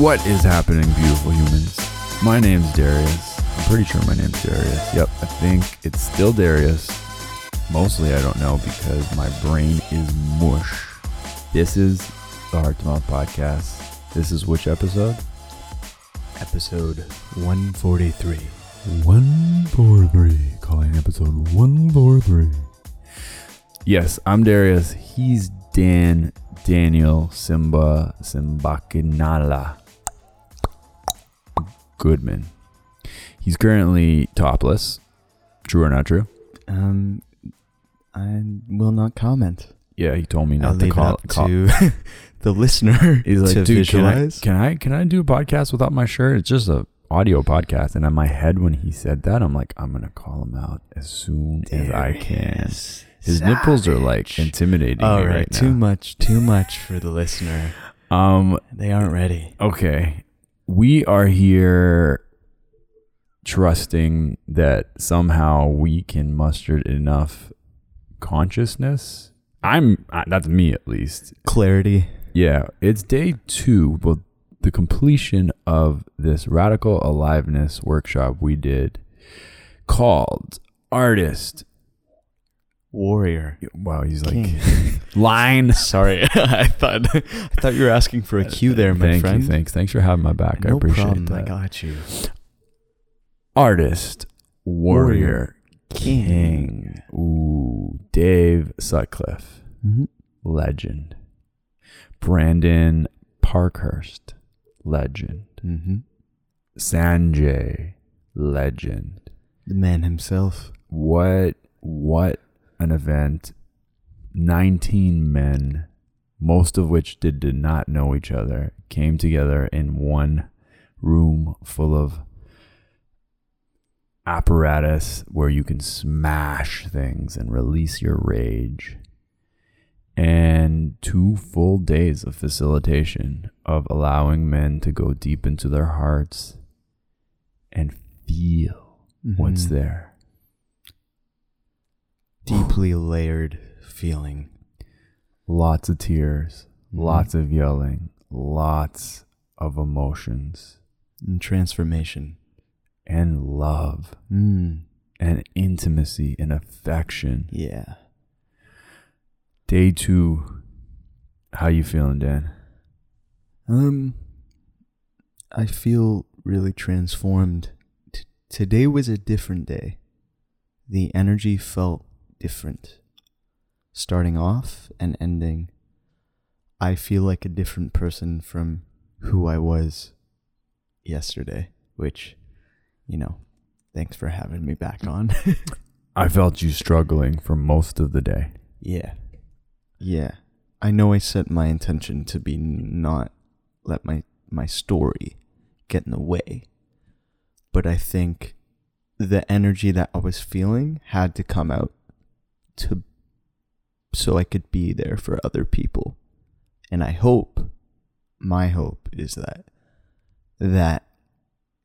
What is happening, beautiful humans? My name's Darius. I'm pretty sure my name's Darius. Yep, I think it's still Darius. Mostly I don't know because my brain is mush. This is the Heart to Mouth podcast. This is which episode? Episode 143. 143. Calling episode 143. Yes, I'm Darius. He's Dan Daniel Simba Simbakinala Goodman. He's currently topless. True or not true? Um, I will not comment. Yeah, he told me I'll not to leave call it it. up to the listener He's like, to dude, can I, can I can I do a podcast without my shirt? It's just a audio podcast. And in my head, when he said that, I'm like, I'm gonna call him out as soon as I can. His nipples are like intimidating All right, right too much, too much for the listener. Um, They aren't ready. okay, we are here trusting that somehow we can muster enough consciousness. I'm that's me at least. Clarity. Yeah, it's day two. Well, the completion of this radical aliveness workshop we did called Artist. Warrior. Wow, he's like King. line. Sorry, I thought I thought you were asking for a cue there, my Thank friend. you. Thanks. Thanks for having my back. I no appreciate problem. that. I got you. Artist, warrior, Warrior, king. Ooh, Dave Sutcliffe, Mm-hmm. legend. Brandon Parkhurst, legend. Mm-hmm. Sanjay, legend. The man himself. What what an event. 19 men, most of which did, did not know each other, came together in one room full of apparatus where you can smash things and release your rage. And two full days of facilitation of allowing men to go deep into their hearts and feel what's Mhm. there. Deeply layered feeling. Lots of tears, Mhm. lots of yelling, lots of emotions, And transformation. and love, Mm. and intimacy, and affection. Yeah. Day two. How you feeling, Dan? Um, I feel really transformed. T- today was a different day. The energy felt different. Starting off and ending, I feel like a different person from who I was yesterday, which, you know, thanks for having me back on. I felt you struggling for most of the day. Yeah. Yeah. I know I set my intention to be not let my my story get in the way. But I think the energy that I was feeling had to come out to so I could be there for other people. And I hope my hope is that that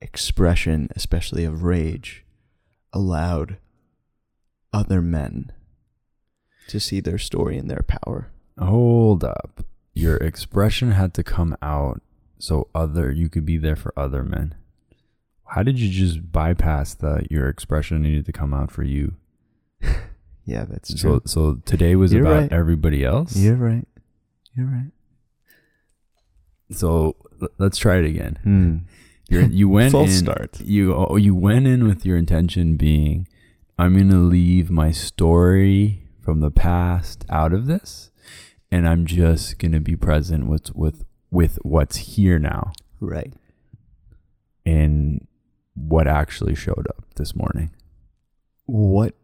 expression, especially of rage, allowed other men to see their story and their power. Hold up. Your expression had to come out so other you could be there for other men. How did you just bypass that your expression needed to come out for you? Yeah, that's So true. so today was You're about right. everybody else. You're right. You're right. So l- let's try it again. Hmm. You went Full in, start. You oh, you went in with your intention being, I'm gonna leave my story from the past out of this, and I'm just gonna be present with with with what's here now Right. and what actually showed up this morning. What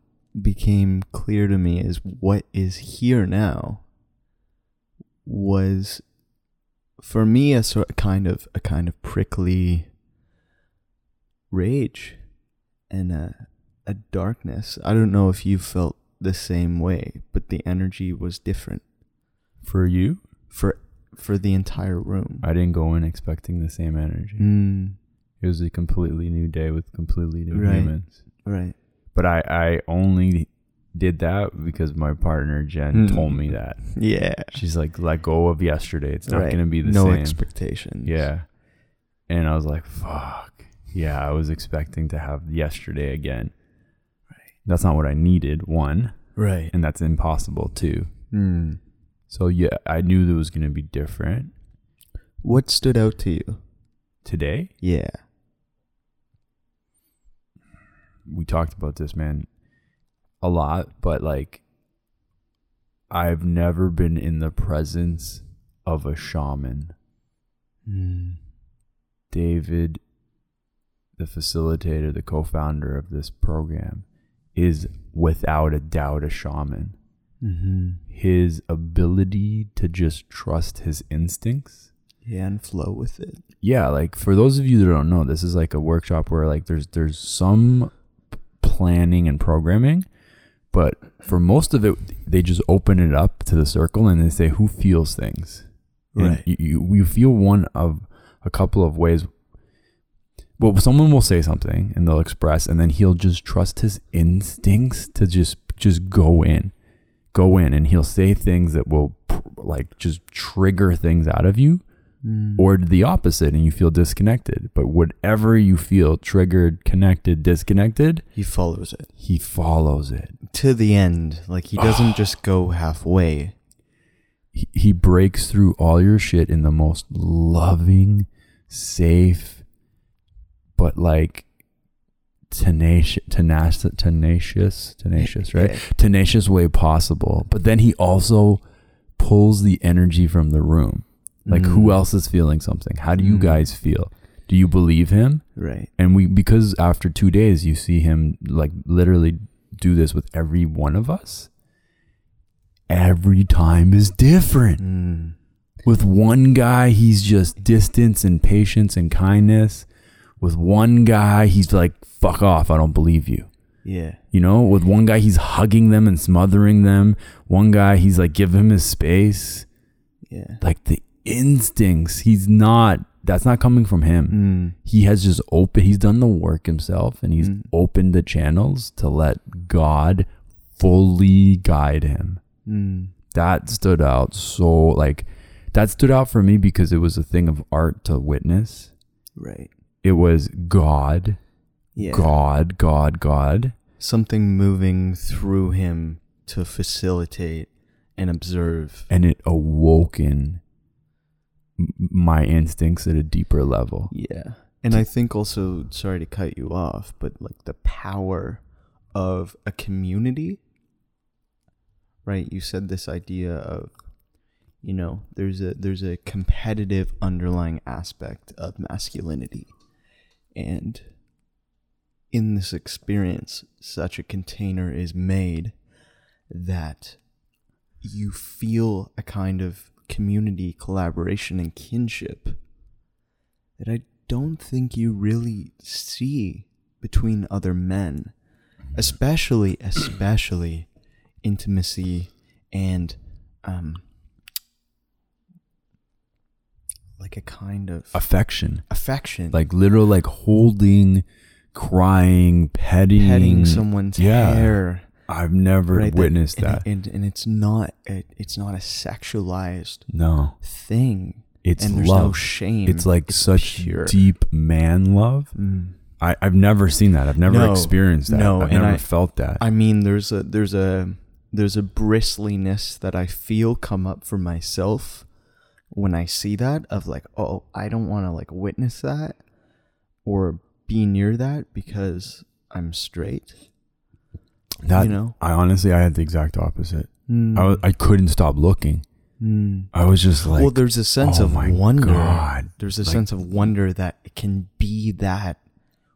became clear to me is what is here now was for me a sort of kind of a kind of prickly rage and a a darkness. I don't know if you felt the same way, but the energy was different For you, for for the entire room. I didn't go in expecting the same energy. Mm, It was a completely new day with completely new Right. humans. right. But I, I only did that because my partner Jen Mm. told me that. Yeah. She's like, let go of yesterday. It's not Right. going to be the no same. expectations. Yeah. and I was like, fuck. Yeah, I was expecting to have yesterday again. Right. That's not what I needed, one, Right. and that's impossible, too. Mm. So yeah, I knew it was going to be different What stood out to you? today. Yeah. We talked about this, man, a lot, but like I've never been in the presence of a shaman. Mm. David, the facilitator, the co-founder of this program, is without a doubt a shaman. Mm-hmm. His ability to just trust his instincts. Yeah, and flow with it. Yeah, like for those of you that don't know, this is like a workshop where like there's there's some planning and programming, but for most of it they just open it up to the circle and they say who feels things. Right. You, you you feel one of a couple of ways. Well, someone will say something and they'll express, and then he'll just trust his instincts to just just go in, go in, and he'll say things that will pr- like just trigger things out of you, Mm. or the opposite, and you feel disconnected. But whatever you feel triggered, connected, disconnected, he follows it he follows it. to the end. Like he doesn't just go halfway. he, he breaks through all your shit in the most loving, safe, but like tenacious, tenacious, tenacious, tenacious, right? Tenacious way possible. But then he also pulls the energy from the room. Like who Mm. else is feeling something? How do you Mm. guys feel? Do you believe him? Right. And we because after 2 days you see him like literally do this with every one of us. Every time is different. Mm. With one guy, he's just distance and patience and kindness. With one guy, he's like, fuck off, I don't believe you. Yeah. You know, with one guy, he's hugging them and smothering them. One guy, he's like, give him his space. Yeah. Like the instincts, he's not, that's not coming from him. Mm. He has just open, he's done the work himself and he's Mm. opened the channels to let God fully guide him Mm. that stood out so like that stood out for me because it was a thing of art to witness Right. it was god Yeah. god god god Something moving through him to facilitate and observe. and it awoken my instincts at a deeper level Yeah. And I think also, sorry to cut you off, but like the power of a community, right? You said this idea of, you know, there's a there's a competitive underlying aspect of masculinity, and in this experience, such a container is made that you feel a kind of community collaboration and kinship that I don't think you really see between other men, especially especially intimacy and um like a kind of affection affection, like literal like holding crying petting petting someone's yeah. hair. I've never right, witnessed and, that and, and it's not it, it's not a sexualized no thing, it's and there's love no shame. it's like such pure. deep man love Mm. I, I've never seen that. I've never No, experienced that. no, I've and never I- felt that. I mean, there's a there's a there's a bristliness that I feel come up for myself when I see that of like, oh, I don't want to like witness that or be near that because I'm straight. That you know? I honestly, I had the exact opposite. Mm. I, was, I couldn't stop looking. Mm. I was just like, well, there's a sense oh of wonder. God. There's a Like- sense of wonder that it can be that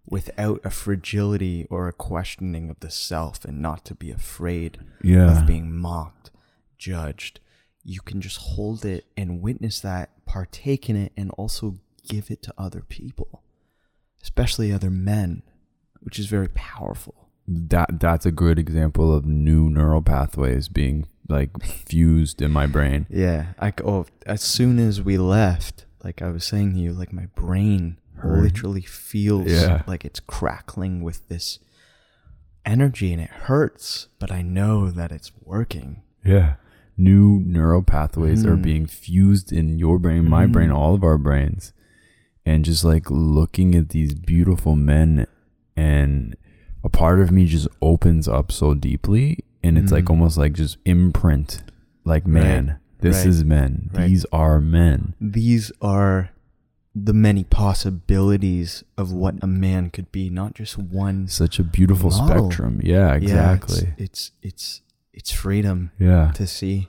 without a fragility or a questioning of the self and not to be afraid yeah, of being mocked, judged. You can just hold it and witness that, partake in it, and also give it to other people, especially other men, which is very powerful. That that's a good example of new neural pathways being like fused in my brain. Yeah, I oh, as soon as we left, like I was saying to you, like my brain literally feels Yeah. like it's crackling with this energy, and it hurts, but I know that it's working. Yeah, new neural pathways are Mhm. being fused in your brain, my brain, Mhm. all of our brains, and just like looking at these beautiful men and a part of me just opens up so deeply and it's like Mm. almost like just imprint like man this right, is men right. these are men These are the many possibilities of what a man could be, not just one. such a beautiful Model. spectrum yeah exactly Yeah, it's, it's it's it's freedom yeah to see.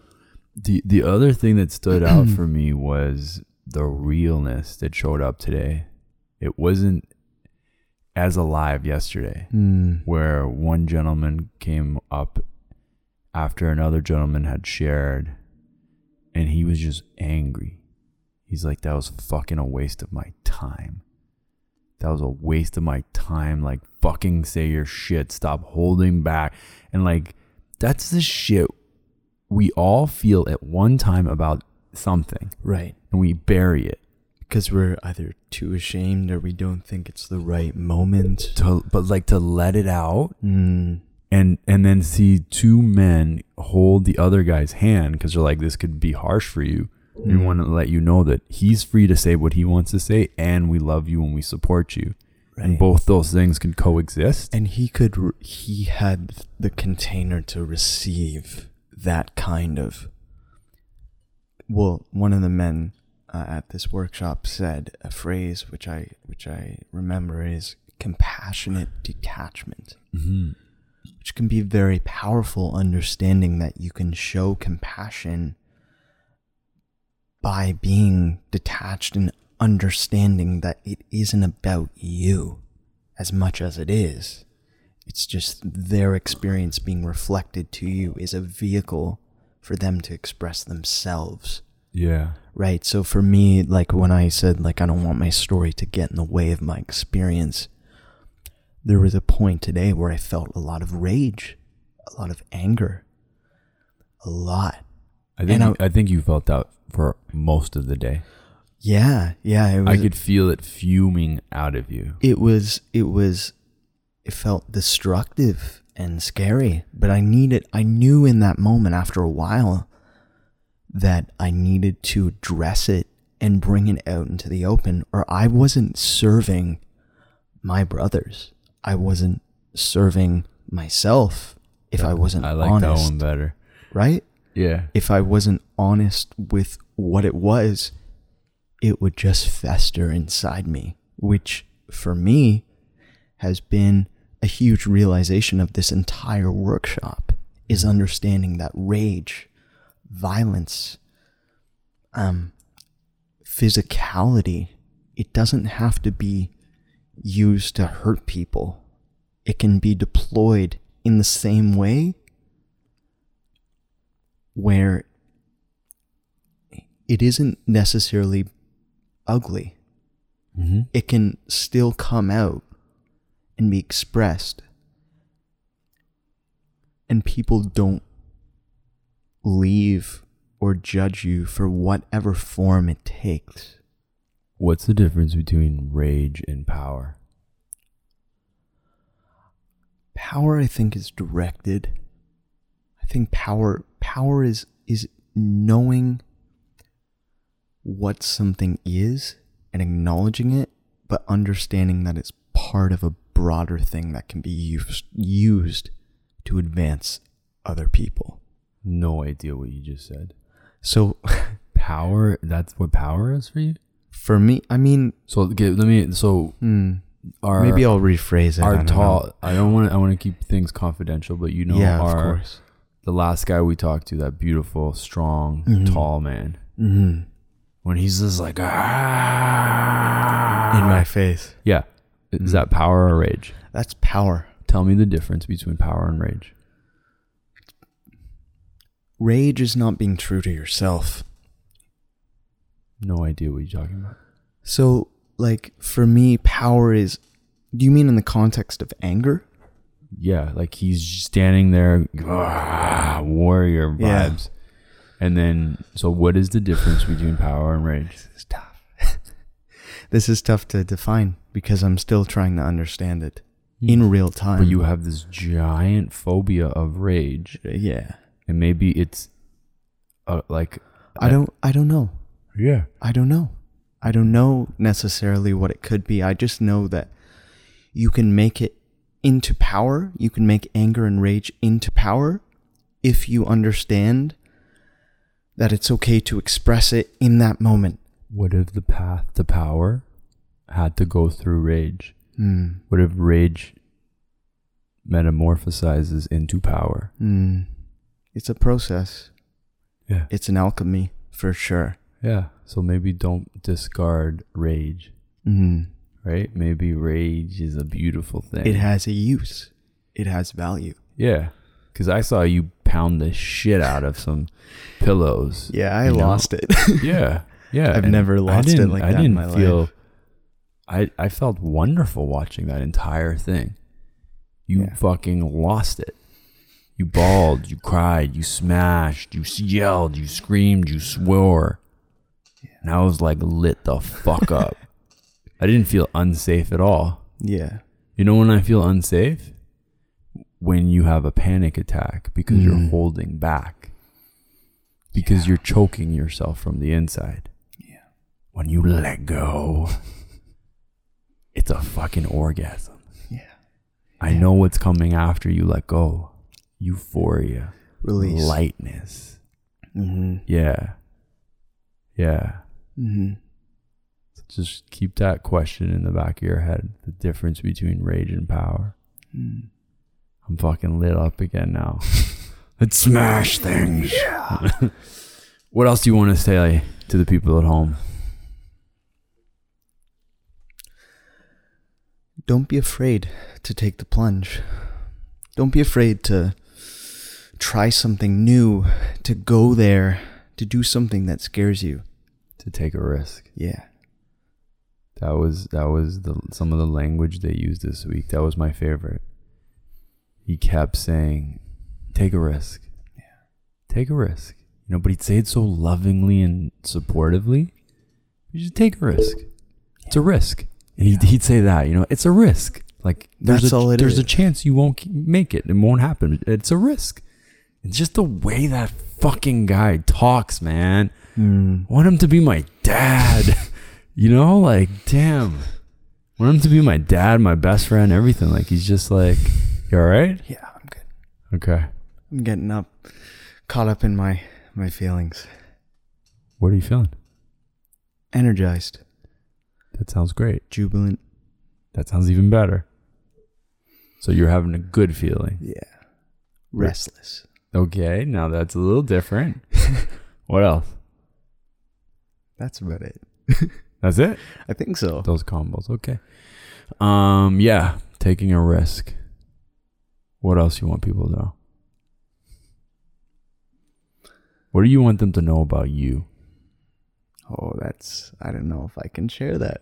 the the other thing that stood out for me was the realness that showed up today it wasn't as alive yesterday Mm. where one gentleman came up after another gentleman had shared and he was just angry. He's like, that was fucking a waste of my time. That was a waste of my time. Like, fucking say your shit. Stop holding back. And like, that's the shit we all feel at one time about something Right. and we bury it. Because we're either too ashamed or we don't think it's the right moment. To, but like to let it out Mm. and and then see two men hold the other guy's hand because they're like this could be harsh for you we Mm. want to let you know that he's free to say what he wants to say and we love you and we support you and both those things can coexist And he could, re- he had the container to receive that kind of. Well, one of the men uh, at this workshop said a phrase which I, which I remember is compassionate detachment, mm-hmm. which can be very powerful. Understanding that you can show compassion by being detached and understanding that it isn't about you as much as it is. It's just their experience being reflected to you is a vehicle for them to express themselves. Yeah Right. So for me, like when I said, like, I don't want my story to get in the way of my experience, there was a point today where I felt a lot of rage, a lot of anger, a lot. i think And I, think you felt that for most of the day Yeah. Yeah. Was, i could feel it fuming out of you it was it was it felt destructive and scary but i needed i knew in that moment after a while that i needed to address it and bring it out into the open or i wasn't serving my brothers. I wasn't serving myself if i wasn't i like honest that one better. right? Yeah. If i wasn't honest with what it was it would just fester inside me, which for me has been a huge realization of this entire workshop is understanding that rage, violence, um, physicality, it doesn't have to be used to hurt people. It can be deployed in the same way where it isn't necessarily ugly. mm-hmm. It can still come out and be expressed. And people don't leave or judge you for whatever form it takes. what's the difference between rage and power Power I think is directed. I think power power is is knowing what something is and acknowledging it, but understanding that it's part of a broader thing that can be used used to advance other people. No idea what you just said So power that's what power is for you for me, I mean, so okay, let me so hmm, our maybe I'll rephrase it. I our don't tall know. i don't want to i want to keep things confidential but you know yeah, of course. the last guy we talked to that beautiful strong Mhm. tall man hmm when he's just like ah In my face. yeah is Mhm. that power or rage That's power. tell me the difference between power and rage Rage is not being true to yourself. no idea what you're talking about So, like, for me, power is. Do you mean in the context of anger? yeah like he's standing there ah, warrior Yeah. vibes and then so what is the difference between power and rage This is tough. this is tough to define because I'm still trying to understand it in real time. but you have this giant phobia of rage yeah. And maybe it's uh, like I don't. I don't know. yeah I don't know. I don't know necessarily what it could be. I just know that you can make it into power. You can make anger and rage into power if you understand that it's okay to express it in that moment. What if the path to power had to go through rage? Mm. What if rage metamorphosizes into power? Mm. It's a process. Yeah. It's an alchemy for sure. Yeah. So maybe don't discard rage, Mm-hmm. right? Maybe rage is a beautiful thing. It has a use. It has value. Yeah. Because I saw you pound the shit out of some pillows. Yeah, I You know? lost it. Yeah. Yeah. I've and never lost it like I that in my life. feel, I, I felt wonderful watching that entire thing. You Yeah. fucking lost it. You bawled, you cried, you smashed, you yelled, you screamed, you swore. And I was like lit the fuck up. I didn't feel unsafe at all. yeah. You know when I feel unsafe? When you have a panic attack because you're Mm. holding back. Because Yeah. you're choking yourself from the inside. Yeah. When you let go, it's a fucking orgasm. Yeah. I know what's coming after you let go. Euphoria, Release. lightness. Mm-hmm. Yeah. Yeah. Mm-hmm. So just keep that question in the back of your head the difference between rage and power. Mm. I'm fucking lit up again now. Let's smash things. what else do you want to say to the people at home? Don't be afraid to take the plunge. Don't be afraid to try something new, to go there, to do something that scares you. To take a risk. Yeah. That was that was the some of the language they used this week. That was my favorite. He kept saying, "Take a risk." Yeah. Take a risk. You know, but he'd say it so lovingly and supportively. You just take a risk. It's a risk. And he'd, he'd say that, you know, it's a risk. Like there's That's a, all it there's a chance you won't make it. It won't happen. It's a risk. It's just the way that fucking guy talks, man. Mm. Want him to be my dad. you know, like damn. Want him to be my dad, my best friend, everything. Like he's just like, you all right? Yeah, I'm good. Okay. I'm getting up, caught up in my my feelings. What are you feeling? Energized, That sounds great. jubilant. That sounds even better. So you're having a good feeling. Yeah. Restless. Okay, now that's a little different. what else? That's about it. That's it? I think so. Those combos. Okay. Um, yeah, taking a risk. What else you want people to know? What do you want them to know about you? Oh, that's I don't know if I can share that.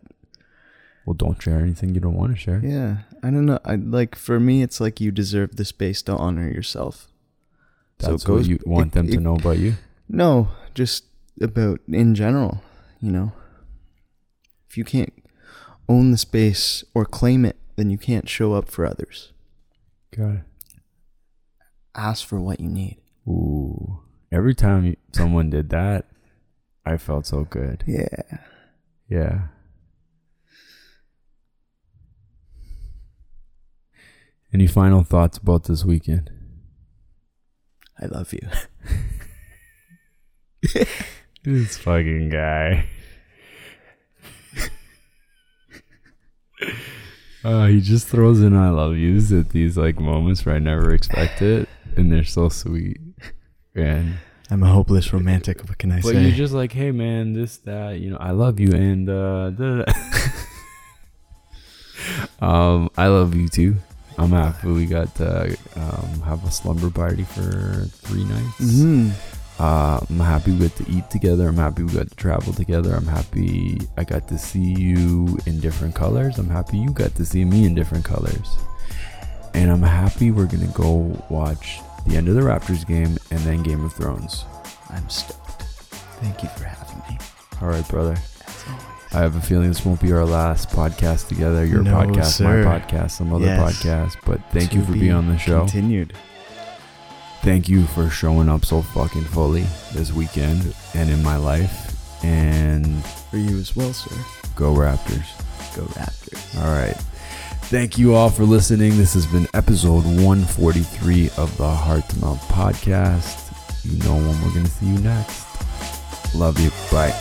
Well, don't share anything you don't want to share. Yeah, I don't know. I like for me, it's like you deserve the space to honor yourself. So That's goes- what you want it- them to it- know about you. No, just about in general. You know, if you can't own the space or claim it, then you can't show up for others. Got it. Ask for what you need. Ooh. Every time someone did that, I felt so good. Yeah. Yeah. Any final thoughts about this weekend? I love you. This fucking guy. Uh, he just throws in I love yous at these like moments where I never expect it, and they're so sweet. And I'm a hopeless romantic. What can I but say? you're just like, hey man, this that, you know, I love you, and uh, um, I love you too. I'm happy we got to um, have a slumber party for three nights. hmm Uh, I'm happy we got to eat together. I'm happy we got to travel together. I'm happy I got to see you in different colors. I'm happy you got to see me in different colors. And I'm happy we're going to go watch the end of the Raptors game and then Game of Thrones. I'm stoked. Thank you for having me. All right, brother. I have a feeling this won't be our last podcast together. Your No, podcast, sir. my podcast, some other Yes. podcast. But thank To you for be being on the show. Continued. thank you for showing up so fucking fully this weekend and in my life. And For you as well, sir. Go Raptors. Go Raptors. All right. Thank you all for listening. This has been episode 143 of the Heart to Mouth podcast. You know when we're going to see you next. Love you. Bye.